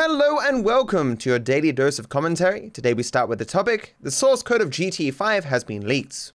Hello and welcome to your daily dose of commentary. Today we start with the topic, the source code of GTA 5 has been leaked.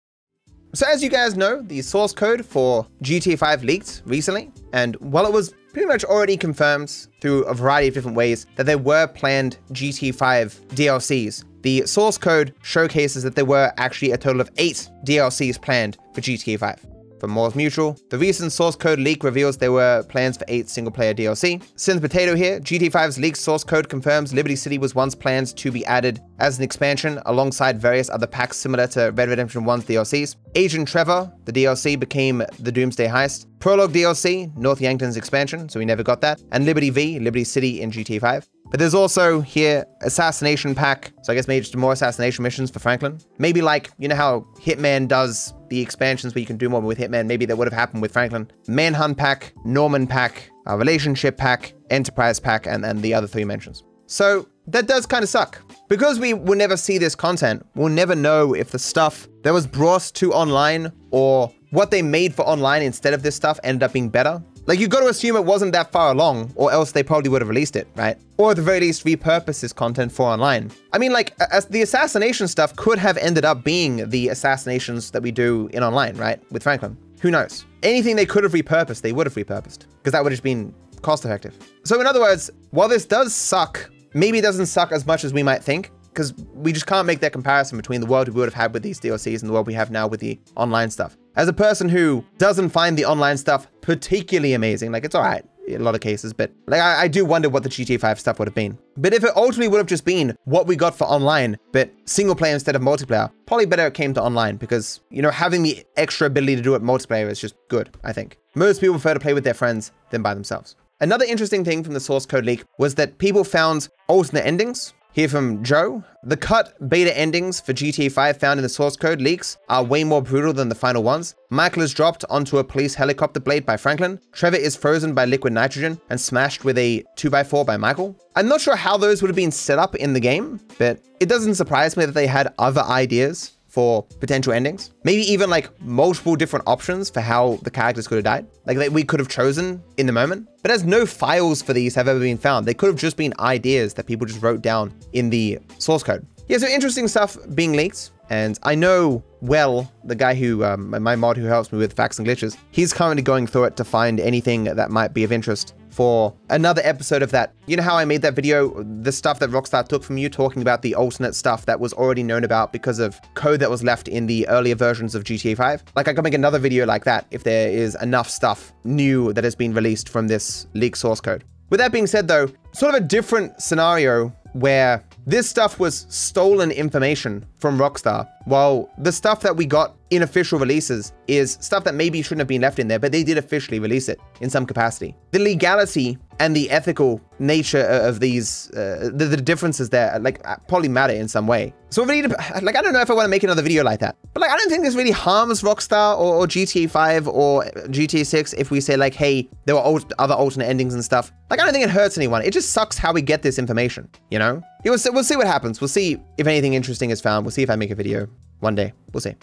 So as you guys know, the source code for GTA 5 leaked recently, and while it was pretty much already confirmed through a variety of different ways that there were planned GTA 5 DLCs, the source code showcases that there were actually a total of 8 DLCs planned for GTA 5 from Moors Mutual. The recent source code leak reveals there were plans for 8 single-player DLC. Synth Potato here, GT5's leaked source code confirms Liberty City was once planned to be added as an expansion alongside various other packs similar to Red Redemption 1's DLCs. Agent Trevor, the DLC, became the Doomsday Heist. Prologue DLC, North Yankton's expansion, so we never got that. And Liberty V, Liberty City in GTA 5. But there's also here assassination pack. So I guess maybe just more assassination missions for Franklin. Maybe like, you know how Hitman does the expansions where you can do more with Hitman. Maybe that would have happened with Franklin. Manhunt pack, Norman pack, uh, relationship pack, enterprise pack, and then the other three mentions. So that does kind of suck. Because we will never see this content, we'll never know if the stuff that was brought to online or what they made for online instead of this stuff ended up being better. Like, you got to assume it wasn't that far along, or else they probably would have released it, right? Or at the very least, repurpose this content for online. I mean, like, as the assassination stuff could have ended up being the assassinations that we do in online, right? With Franklin. Who knows? Anything they could have repurposed, they would have repurposed, because that would have been cost effective. So, in other words, while this does suck, maybe it doesn't suck as much as we might think, because we just can't make that comparison between the world we would have had with these DLCs and the world we have now with the online stuff. As a person who doesn't find the online stuff particularly amazing, like it's all right in a lot of cases, but like I, I, do wonder what the GTA 5 stuff would have been. But if it ultimately would have just been what we got for online, but single player instead of multiplayer, probably better it came to online because, you know, having the extra ability to do it multiplayer is just good, I think. Most people prefer to play with their friends than by themselves. Another interesting thing from the source code leak was that people found alternate endings here from Joe. The cut beta endings for GTA 5 found in the source code leaks are way more brutal than the final ones. Michael is dropped onto a police helicopter blade by Franklin. Trevor is frozen by liquid nitrogen and smashed with a 2x4 by Michael. I'm not sure how those would have been set up in the game, but it doesn't surprise me that they had other ideas for potential endings. Maybe even like multiple different options for how the characters could have died. Like that we could have chosen in the moment. But as no files for these have ever been found, they could have just been ideas that people just wrote down in the source code. Yeah, so interesting stuff being leaked. And I know well the guy who, um, my mod who helps me with facts and glitches, he's currently going through it to find anything that might be of interest for another episode of that. You know how I made that video, the stuff that Rockstar took from you, talking about the alternate stuff that was already known about because of code that was left in the earlier versions of GTA 5? Like, I could make another video like that if there is enough stuff new that has been released from this leak source code. With that being said, though, sort of a different scenario where this stuff was stolen information from Rockstar, while the stuff that we got in official releases is stuff that maybe shouldn't have been left in there, but they did officially release it in some capacity. The legality and the ethical nature of these, uh, the, the, differences there, like uh, probably matter in some way. So we need to, like, I don't know if I want to make another video like that, but like, I don't think this really harms Rockstar or, or GTA 5 or GTA 6 if we say like, hey, there were other alternate endings and stuff. Like, I don't think it hurts anyone. It just sucks how we get this information, you know? We'll, see, we'll see what happens. We'll see if anything interesting is found. We'll see if I make a video one day. We'll see.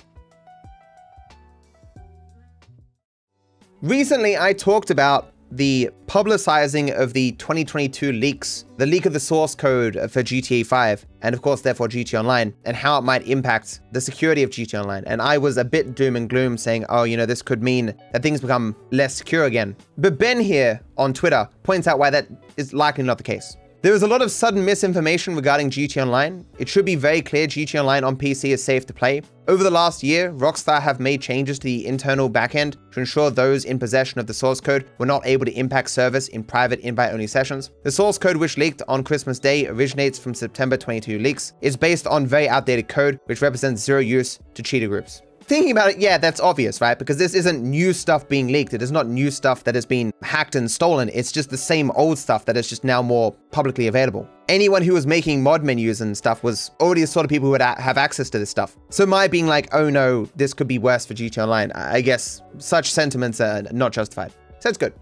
Recently, I talked about the publicizing of the 2022 leaks, the leak of the source code for GTA 5, and of course, therefore GTA Online, and how it might impact the security of GTA Online. And I was a bit doom and gloom saying, oh, you know, this could mean that things become less secure again. But Ben here on Twitter points out why that is likely not the case. There is a lot of sudden misinformation regarding GT Online. It should be very clear GT Online on PC is safe to play. Over the last year, Rockstar have made changes to the internal backend to ensure those in possession of the source code were not able to impact service in private invite-only sessions. The source code which leaked on Christmas Day originates from September 22 leaks. It's based on very outdated code which represents zero use to cheater groups thinking about it, yeah, that's obvious, right? Because this isn't new stuff being leaked. It is not new stuff that has been hacked and stolen. It's just the same old stuff that is just now more publicly available. Anyone who was making mod menus and stuff was already the sort of people who would have access to this stuff. So my being like, oh no, this could be worse for GT Online, I guess such sentiments are not justified. So it's good.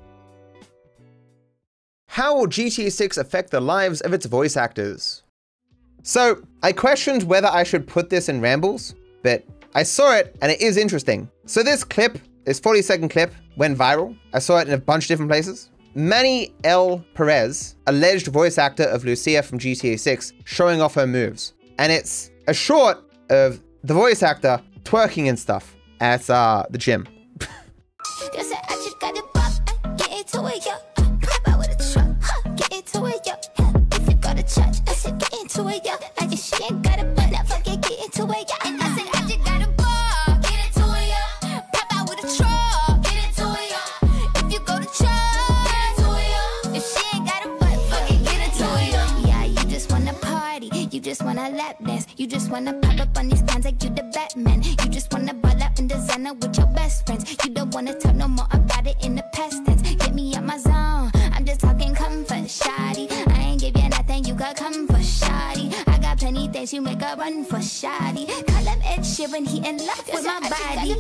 How will GTA 6 affect the lives of its voice actors? So, I questioned whether I should put this in Rambles, but I saw it and it is interesting. So this clip, this 40 second clip, went viral. I saw it in a bunch of different places. Manni L. Perez, alleged voice actor of Lucia from GTA 6, showing off her moves. And it's a short of the voice actor twerking and stuff at uh, the gym. Just wanna pop up on these cans like you the Batman. You just wanna ball out in designer with your best friends. You don't wanna talk no more about it in the past tense. Get me out my zone. I'm just talking comfort, shoddy. I ain't give you nothing, you got come for shoddy. I got plenty things you make a run for shoddy. Call him Ed Sheeran, he in love with my body.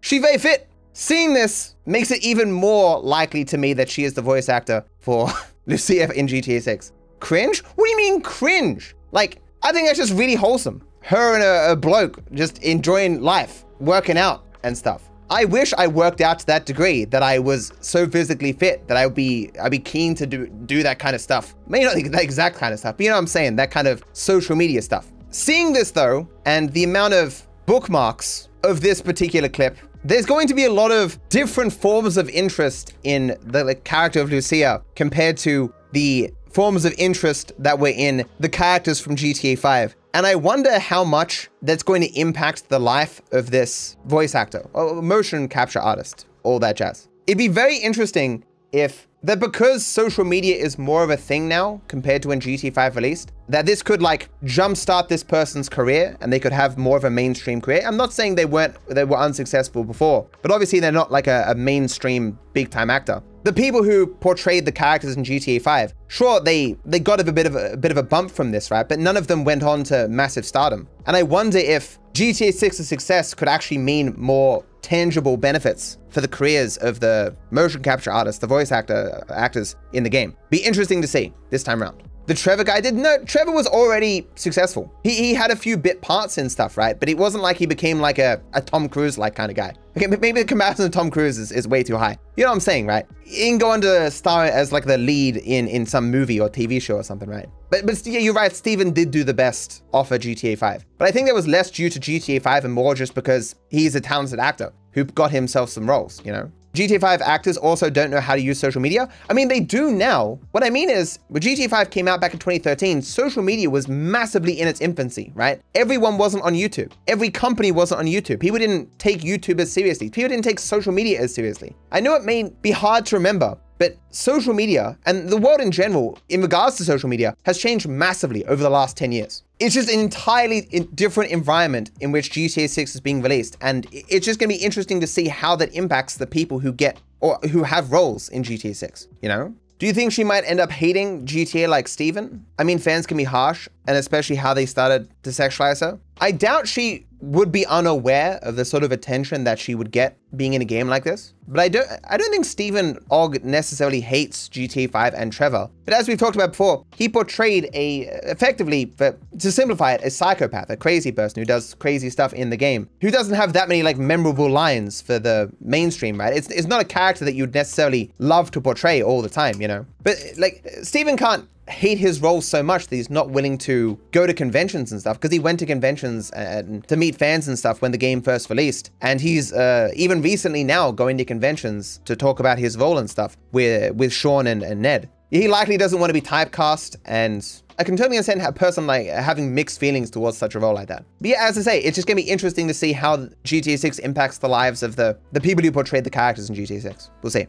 She very fit. Seeing this makes it even more likely to me that she is the voice actor for Lucia in GTA 6. Cringe? What do you mean cringe? Like, I think that's just really wholesome. Her and a, a bloke just enjoying life, working out and stuff. I wish I worked out to that degree that I was so physically fit that I would be I'd be keen to do do that kind of stuff. Maybe not the exact kind of stuff, but you know what I'm saying, that kind of social media stuff. Seeing this though, and the amount of bookmarks of this particular clip, there's going to be a lot of different forms of interest in the character of Lucia compared to the forms of interest that were in the characters from GTA 5. And I wonder how much that's going to impact the life of this voice actor, or motion capture artist, all that jazz. It'd be very interesting if that because social media is more of a thing now compared to when GTA 5 released, that this could like jumpstart this person's career and they could have more of a mainstream career. I'm not saying they weren't they were unsuccessful before, but obviously they're not like a, a mainstream big time actor. The people who portrayed the characters in GTA 5, sure they they got a bit of a, a bit of a bump from this, right? But none of them went on to massive stardom. And I wonder if GTA 6's success could actually mean more tangible benefits for the careers of the motion capture artists, the voice actor actors in the game. Be interesting to see this time around. The Trevor guy did no, Trevor was already successful. He, he had a few bit parts and stuff, right? But it wasn't like he became like a, a Tom Cruise like kind of guy. Okay, maybe the comparison to Tom Cruise is, is way too high. You know what I'm saying, right? He can go on to star as like the lead in, in some movie or TV show or something, right? But but yeah, you're right, Steven did do the best off of GTA 5. But I think that was less due to GTA 5 and more just because he's a talented actor who got himself some roles, you know? GTA 5 actors also don't know how to use social media. I mean, they do now. What I mean is, when GTA 5 came out back in 2013, social media was massively in its infancy, right? Everyone wasn't on YouTube. Every company wasn't on YouTube. People didn't take YouTube as seriously. People didn't take social media as seriously. I know it may be hard to remember, but social media and the world in general, in regards to social media, has changed massively over the last 10 years. It's just an entirely different environment in which GTA 6 is being released. And it's just going to be interesting to see how that impacts the people who get or who have roles in GTA 6, you know? Do you think she might end up hating GTA like Steven? I mean, fans can be harsh, and especially how they started to sexualize her. I doubt she would be unaware of the sort of attention that she would get being in a game like this. But I don't I don't think Steven Ogg necessarily hates GTA 5 and Trevor. But as we've talked about before, he portrayed a effectively, to simplify it, a psychopath, a crazy person who does crazy stuff in the game, who doesn't have that many like memorable lines for the mainstream, right? It's, it's not a character that you'd necessarily love to portray all the time, you know? But like Steven can't hate his role so much that he's not willing to go to conventions and stuff because he went to conventions and to meet fans and stuff when the game first released and he's uh, even recently now going to conventions to talk about his role and stuff with with Shawn and, and Ned he likely doesn't want to be typecast and I can totally understand a person like having mixed feelings towards such a role like that. But yeah, as I say, it's just gonna be interesting to see how GTA 6 impacts the lives of the, the people who portrayed the characters in GTA 6. We'll see.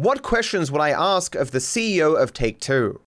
What questions would I ask of the CEO of Take-Two?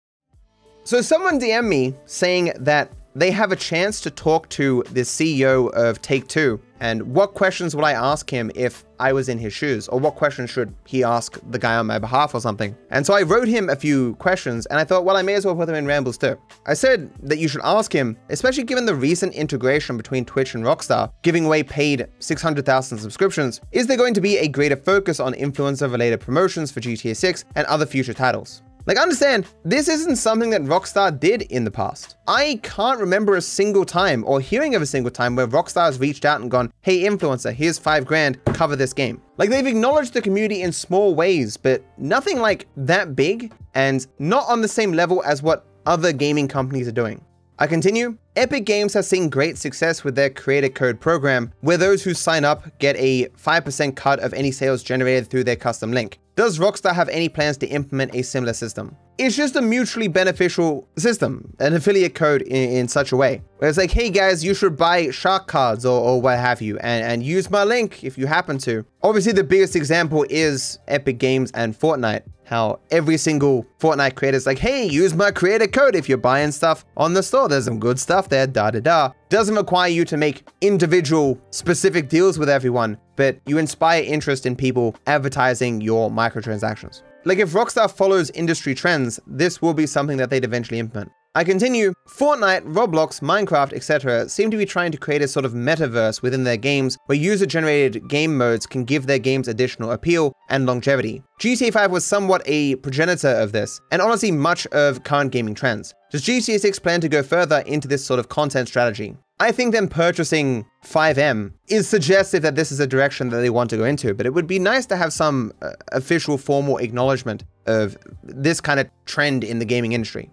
So someone DM'd me saying that they have a chance to talk to the CEO of Take-Two and what questions would I ask him if I was in his shoes or what questions should he ask the guy on my behalf or something. And so I wrote him a few questions and I thought, well, I may as well put them in rambles too. I said that you should ask him, especially given the recent integration between Twitch and Rockstar, giving away paid 600,000 subscriptions, is there going to be a greater focus on influencer related promotions for GTA 6 and other future titles? Like, understand, this isn't something that Rockstar did in the past. I can't remember a single time or hearing of a single time where Rockstar has reached out and gone, hey, influencer, here's five grand, cover this game. Like, they've acknowledged the community in small ways, but nothing like that big and not on the same level as what other gaming companies are doing. I continue. Epic Games has seen great success with their Creator Code program, where those who sign up get a 5% cut of any sales generated through their custom link. Does Rockstar have any plans to implement a similar system? It's just a mutually beneficial system, an affiliate code in, in such a way. Where it's like, hey guys, you should buy shark cards or, or what have you, and, and use my link if you happen to. Obviously, the biggest example is Epic Games and Fortnite how every single Fortnite creator is like, hey, use my creator code if you're buying stuff on the store. There's some good stuff there, da da da. Doesn't require you to make individual specific deals with everyone, but you inspire interest in people advertising your microtransactions. Like if Rockstar follows industry trends, this will be something that they'd eventually implement. I continue. Fortnite, Roblox, Minecraft, etc. seem to be trying to create a sort of metaverse within their games where user-generated game modes can give their games additional appeal and longevity. GTA 5 was somewhat a progenitor of this, and honestly much of current gaming trends. Does GTA 6 plan to go further into this sort of content strategy? I think them purchasing 5M is suggestive that this is a direction that they want to go into, but it would be nice to have some uh, official formal acknowledgement of this kind of trend in the gaming industry.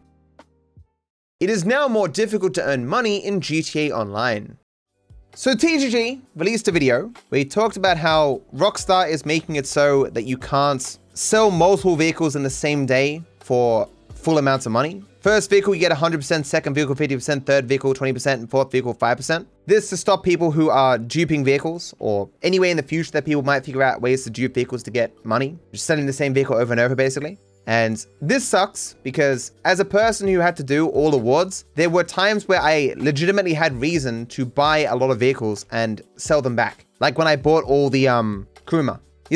It is now more difficult to earn money in GTA Online. So TGG released a video where he talked about how Rockstar is making it so that you can't sell multiple vehicles in the same day for full amounts of money. First vehicle, you get 100%, second vehicle, 50%, third vehicle, 20%, and fourth vehicle, 5%. This to stop people who are duping vehicles, or any way in the future that people might figure out ways to dupe vehicles to get money. Just selling the same vehicle over and over, basically. And this sucks because as a person who had to do all awards, there were times where I legitimately had reason to buy a lot of vehicles and sell them back. Like when I bought all the um.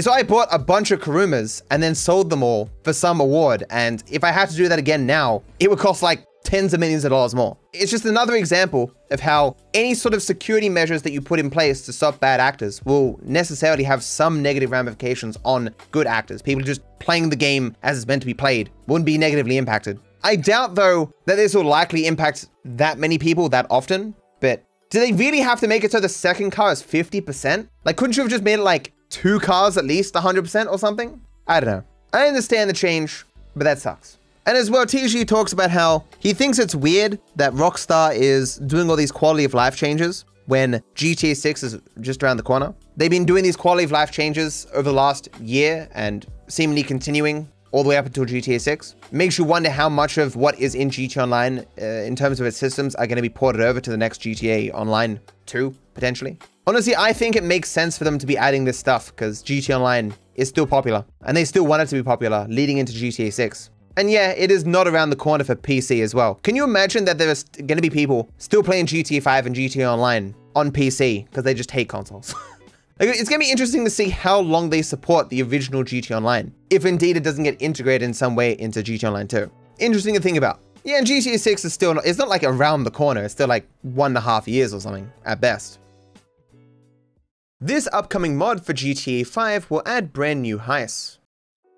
So I bought a bunch of Karumas and then sold them all for some award. And if I had to do that again now, it would cost like tens of millions of dollars more. It's just another example of how any sort of security measures that you put in place to stop bad actors will necessarily have some negative ramifications on good actors. People just playing the game as it's meant to be played wouldn't be negatively impacted. I doubt, though, that this will likely impact that many people that often, but do they really have to make it so the second car is 50%? Like, couldn't you have just made it like two cars at least 100% or something? I don't know. I understand the change, but that sucks. And as well, TG talks about how he thinks it's weird that Rockstar is doing all these quality of life changes when GTA 6 is just around the corner. They've been doing these quality of life changes over the last year and seemingly continuing all the way up until GTA 6. Makes you wonder how much of what is in GTA Online uh, in terms of its systems are going to be ported over to the next GTA Online 2, potentially. Honestly, I think it makes sense for them to be adding this stuff because GTA Online is still popular and they still want it to be popular leading into GTA 6. And yeah, it is not around the corner for PC as well. Can you imagine that there's going to be people still playing GTA 5 and GTA Online on PC because they just hate consoles? like, it's going to be interesting to see how long they support the original GTA Online, if indeed it doesn't get integrated in some way into GTA Online 2. Interesting to think about. Yeah, and GTA 6 is still, not, it's not like around the corner, it's still like one and a half years or something, at best. This upcoming mod for GTA 5 will add brand new heists.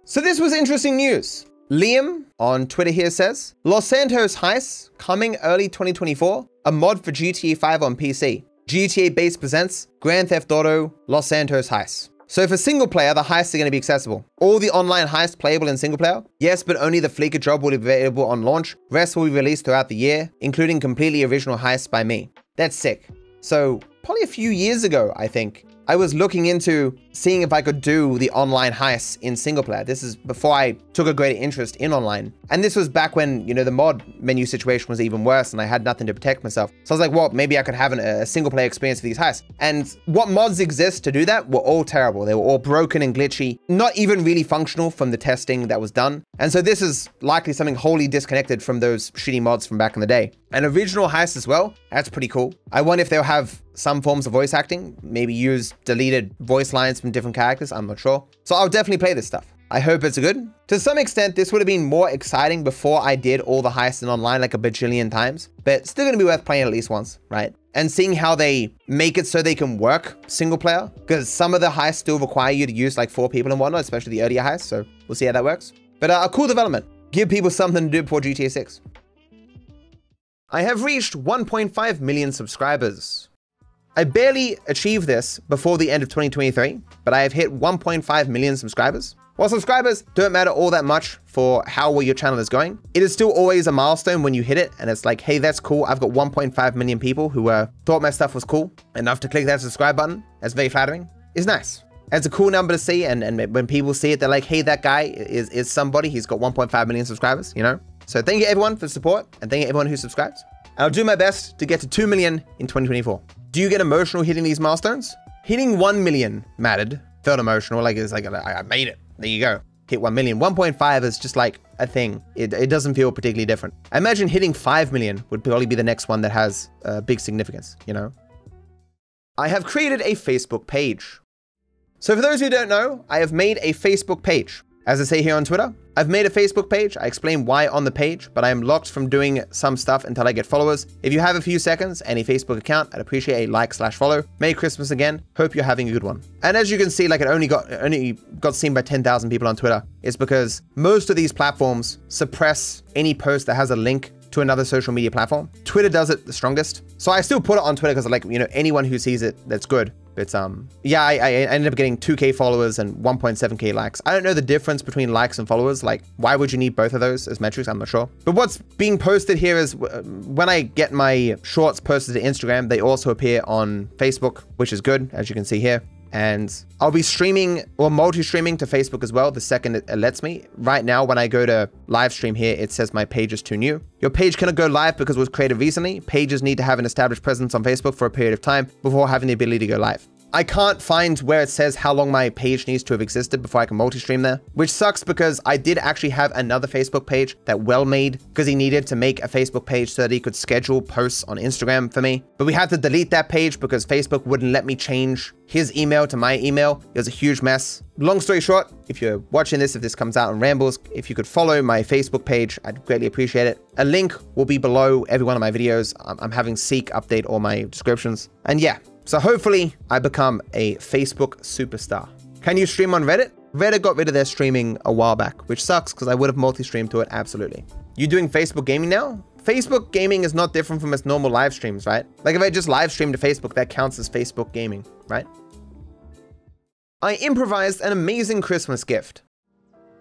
So this was interesting news. Liam on Twitter here says, Los Santos heists coming early 2024, a mod for GTA 5 on PC. GTA Base presents Grand Theft Auto Los Santos Heist. So for single player, the heists are going to be accessible. All the online heists playable in single player? Yes, but only the Fleeca job will be available on launch. Rest will be released throughout the year, including completely original heists by me. That's sick. So probably a few years ago, I think, I was looking into seeing if I could do the online heists in single player. This is before I took a greater interest in online. And this was back when, you know, the mod menu situation was even worse and I had nothing to protect myself. So I was like, well, maybe I could have an, a single player experience for these heists. And what mods exist to do that were all terrible. They were all broken and glitchy, not even really functional from the testing that was done. And so this is likely something wholly disconnected from those shitty mods from back in the day. An original heist as well, that's pretty cool. I wonder if they'll have some forms of voice acting, maybe use deleted voice lines from different characters, I'm not sure. So I'll definitely play this stuff. I hope it's good. To some extent, this would have been more exciting before I did all the heists in online like a bajillion times, but still gonna be worth playing at least once, right? And seeing how they make it so they can work single player, because some of the heists still require you to use like four people and whatnot, especially the earlier heists, so we'll see how that works. But uh, a cool development. give people something to do before GTA 6. I have reached 1.5 million subscribers. I barely achieved this before the end of 2023, but I have hit 1.5 million subscribers. While subscribers don't matter all that much for how well your channel is going, it is still always a milestone when you hit it and it's like, hey, that's cool. I've got 1.5 million people who uh, thought my stuff was cool enough to click that subscribe button. That's very flattering. It's nice. It's a cool number to see, and, and when people see it, they're like, hey, that guy is, is somebody. He's got 1.5 million subscribers, you know? So thank you everyone for support, and thank you everyone who subscribed. I'll do my best to get to 2 million in 2024. Do you get emotional hitting these milestones? Hitting 1 million mattered, felt emotional, like it's like, I made it. There you go. Hit 1 million. 1.5 is just like a thing. It, it doesn't feel particularly different. I imagine hitting 5 million would probably be the next one that has uh, big significance, you know? I have created a Facebook page. So for those who don't know, I have made a Facebook page. As I say here on Twitter, I've made a Facebook page. I explain why on the page, but I am locked from doing some stuff until I get followers. If you have a few seconds and a Facebook account, I'd appreciate a like slash follow. Merry Christmas again. Hope you're having a good one. And as you can see, like it only got only got seen by 10,000 people on Twitter. It's because most of these platforms suppress any post that has a link to another social media platform. Twitter does it the strongest. So I still put it on Twitter because like, you know, anyone who sees it, that's good. But um, yeah, I, I, ended up getting 2k followers and 1.7k likes. I don't know the difference between likes and followers. Like, why would you need both of those as metrics? I'm not sure. But what's being posted here is when I get my shorts posted to Instagram, they also appear on Facebook, which is good, as you can see here and I'll be streaming or multi-streaming to Facebook as well the second it lets me. Right now, when I go to live stream here, it says my page is too new. Your page cannot go live because it was created recently. Pages need to have an established presence on Facebook for a period of time before having the ability to go live. I can't find where it says how long my page needs to have existed before I can multi-stream there, which sucks because I did actually have another Facebook page that well made because he needed to make a Facebook page so that he could schedule posts on Instagram for me. But we had to delete that page because Facebook wouldn't let me change his email to my email. It was a huge mess. Long story short, if you're watching this, if this comes out on Rambles, if you could follow my Facebook page, I'd greatly appreciate it. A link will be below every one of my videos. I'm having Seek update all my descriptions. And yeah, so hopefully I become a Facebook superstar. Can you stream on Reddit? Reddit got rid of their streaming a while back, which sucks because I would have multi-streamed to it, absolutely. You doing Facebook gaming now? Facebook gaming is not different from its normal live streams, right? Like if I just live stream to Facebook, that counts as Facebook gaming, right? I improvised an amazing Christmas gift.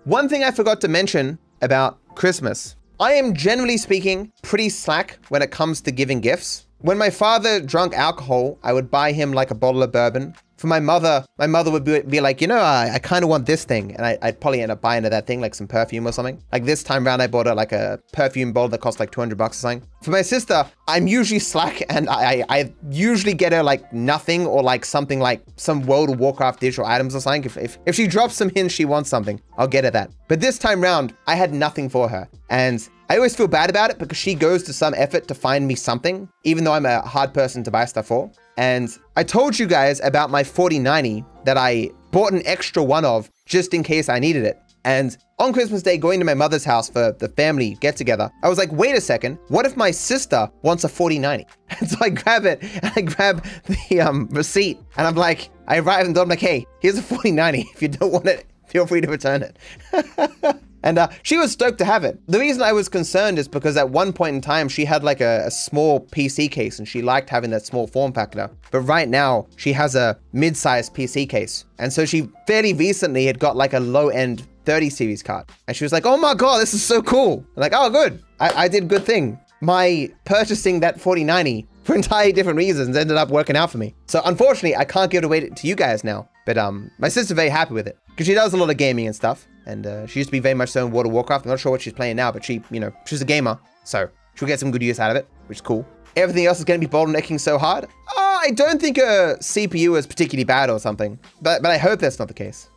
One thing I forgot to mention about Christmas. I am generally speaking pretty slack when it comes to giving gifts. When my father drank alcohol, I would buy him like a bottle of bourbon. For my mother, my mother would be, be like, you know, I, I kind of want this thing. And I, would probably end up buying her that thing, like some perfume or something. Like this time round, I bought her like a perfume bottle that cost like 200 bucks or something. For my sister, I'm usually slack and I, I, I usually get her like nothing or like something like some World of Warcraft digital items or something. If, if, if she drops some hints she wants something, I'll get her that. But this time round, I had nothing for her. And I always feel bad about it because she goes to some effort to find me something, even though I'm a hard person to buy stuff for. And I told you guys about my 4090 that I bought an extra one of just in case I needed it. And on Christmas Day, going to my mother's house for the family get together, I was like, wait a second, what if my sister wants a 4090? And so I grab it and I grab the um, receipt and I'm like, I arrive and I'm like, hey, here's a 4090. If you don't want it, feel free to return it. And uh, she was stoked to have it. The reason I was concerned is because at one point in time, she had like a, a, small PC case and she liked having that small form factor. But right now, she has a mid-sized PC case. And so she fairly recently had got like a low-end 30 series card. And she was like, oh my God, this is so cool. I'm like, oh, good. I, I did good thing. My purchasing that 4090 for entirely different reasons ended up working out for me. So unfortunately, I can't give it away to you guys now. But um, my sister's very happy with it because she does a lot of gaming and stuff. And uh, she used to be very much so in World of Warcraft. I'm not sure what she's playing now, but she, you know, she's a gamer. So she'll get some good use out of it, which is cool. Everything else is going to be bottlenecking so hard. Oh, I don't think a CPU is particularly bad or something, but, but I hope that's not the case.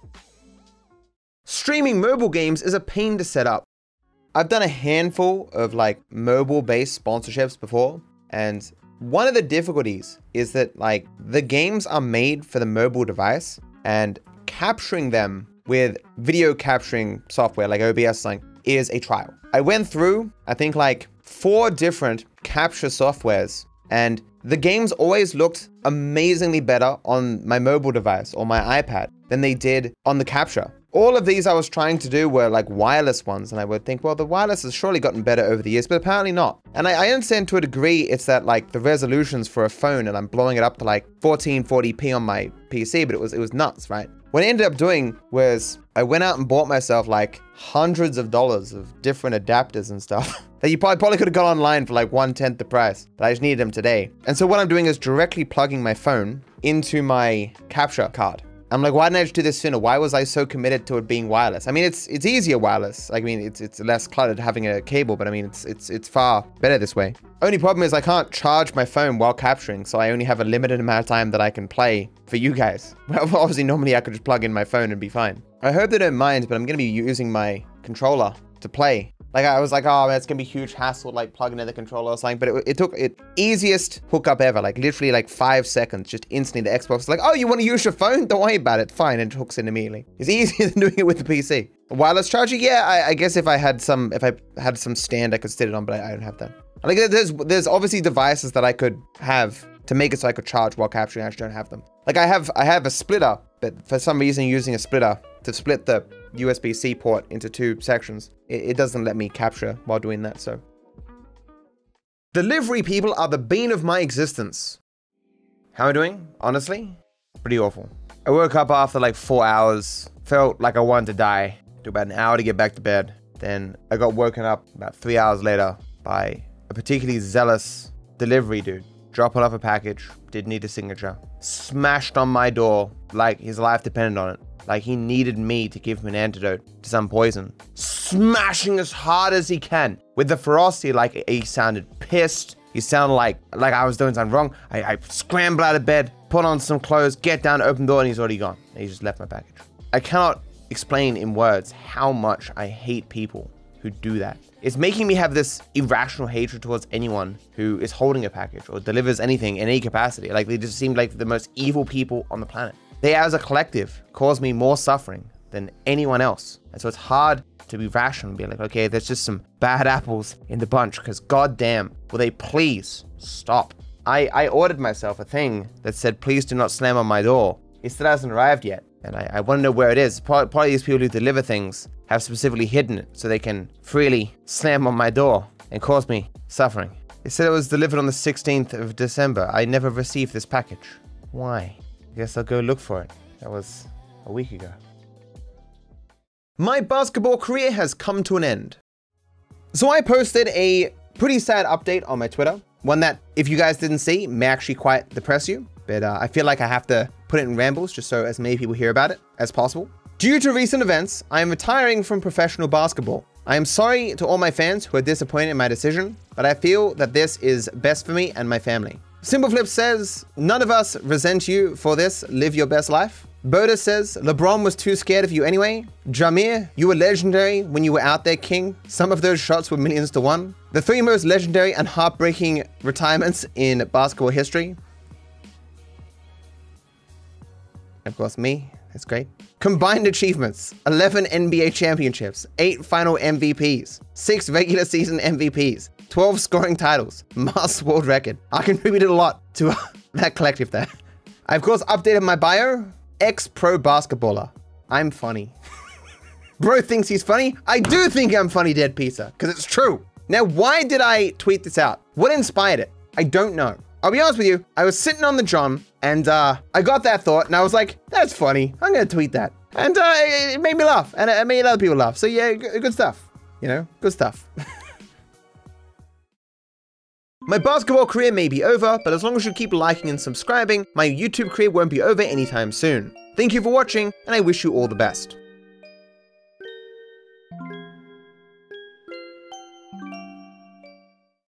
Streaming mobile games is a pain to set up. I've done a handful of like mobile based sponsorships before, and one of the difficulties is that like the games are made for the mobile device and capturing them with video capturing software like OBS like, is a trial. I went through, I think like four different capture softwares and the games always looked amazingly better on my mobile device or my iPad than they did on the capture. All of these I was trying to do were like wireless ones, and I would think, well, the wireless has surely gotten better over the years, but apparently not. And I, I understand to a degree it's that like the resolutions for a phone, and I'm blowing it up to like 1440p on my PC, but it was it was nuts, right? What I ended up doing was I went out and bought myself like hundreds of dollars of different adapters and stuff that you probably, probably could have got online for like one tenth the price, but I just needed them today. And so what I'm doing is directly plugging my phone into my capture card. I'm like, why didn't I just do this sooner? Why was I so committed to it being wireless? I mean, it's it's easier wireless. I mean, it's it's less cluttered having a cable, but I mean, it's it's it's far better this way. Only problem is I can't charge my phone while capturing, so I only have a limited amount of time that I can play for you guys. Well, obviously, normally I could just plug in my phone and be fine. I hope they don't mind, but I'm gonna be using my controller to play like I was like, oh, man, it's gonna be huge hassle, like plugging in the controller or something. But it, it took it easiest hookup ever, like literally like five seconds, just instantly the Xbox is like, oh, you want to use your phone? Don't worry about it. Fine, and it hooks in immediately. It's easier than doing it with the PC. Wireless charger, yeah, I, I, guess if I had some, if I had some stand, I could sit it on, but I, I don't have that. Like there's there's obviously devices that I could have to make it so I could charge while capturing. I just don't have them. Like I have I have a splitter, but for some reason using a splitter to split the USB-C port into two sections. It, it doesn't let me capture while doing that, so. Delivery people are the bane of my existence. How am I doing? Honestly, pretty awful. I woke up after like four hours, felt like I wanted to die. Took about an hour to get back to bed. Then I got woken up about three hours later by a particularly zealous delivery dude. Dropping off a package, didn't need a signature. Smashed on my door like his life depended on it. Like he needed me to give him an antidote to some poison. Smashing as hard as he can with the ferocity, like he sounded pissed. He sounded like like I was doing something wrong. I, I scramble out of bed, put on some clothes, get down, open the door, and he's already gone. He just left my package. I cannot explain in words how much I hate people who do that. It's making me have this irrational hatred towards anyone who is holding a package or delivers anything in any capacity. Like they just seem like the most evil people on the planet. They, as a collective, cause me more suffering than anyone else. And so it's hard to be rational and be like, okay, there's just some bad apples in the bunch because goddamn, will they please stop? I, I ordered myself a thing that said, please do not slam on my door. It still hasn't arrived yet. And I, I want to know where it is. Probably, probably these people who deliver things have specifically hidden it so they can freely slam on my door and cause me suffering. It said it was delivered on the 16th of December. I never received this package. Why? Guess I'll go look for it. That was a week ago. My basketball career has come to an end. So I posted a pretty sad update on my Twitter. One that, if you guys didn't see, may actually quite depress you. But uh, I feel like I have to put it in rambles just so as many people hear about it as possible. Due to recent events, I am retiring from professional basketball. I am sorry to all my fans who are disappointed in my decision, but I feel that this is best for me and my family. Simpleflip says, none of us resent you for this. Live your best life. Boda says, LeBron was too scared of you anyway. Jameer, you were legendary when you were out there, King. Some of those shots were millions to one. The three most legendary and heartbreaking retirements in basketball history. Of course, me. That's great. Combined achievements 11 NBA championships, 8 final MVPs, 6 regular season MVPs, 12 scoring titles, mass world record. I contributed a lot to that collective there. I, of course, updated my bio. Ex-pro basketballer. I'm funny. Bro thinks he's funny. I do think I'm funny, Dead Pizza, because it's true. Now, why did I tweet this out? What inspired it? I don't know. I'll be honest with you. I was sitting on the drum and uh, I got that thought and I was like, that's funny. I'm going to tweet that. And uh, it made me laugh and it made other people laugh. So yeah, good stuff. You know, good stuff. My basketball career may be over, but as long as you keep liking and subscribing, my YouTube career won't be over anytime soon. Thank you for watching, and I wish you all the best.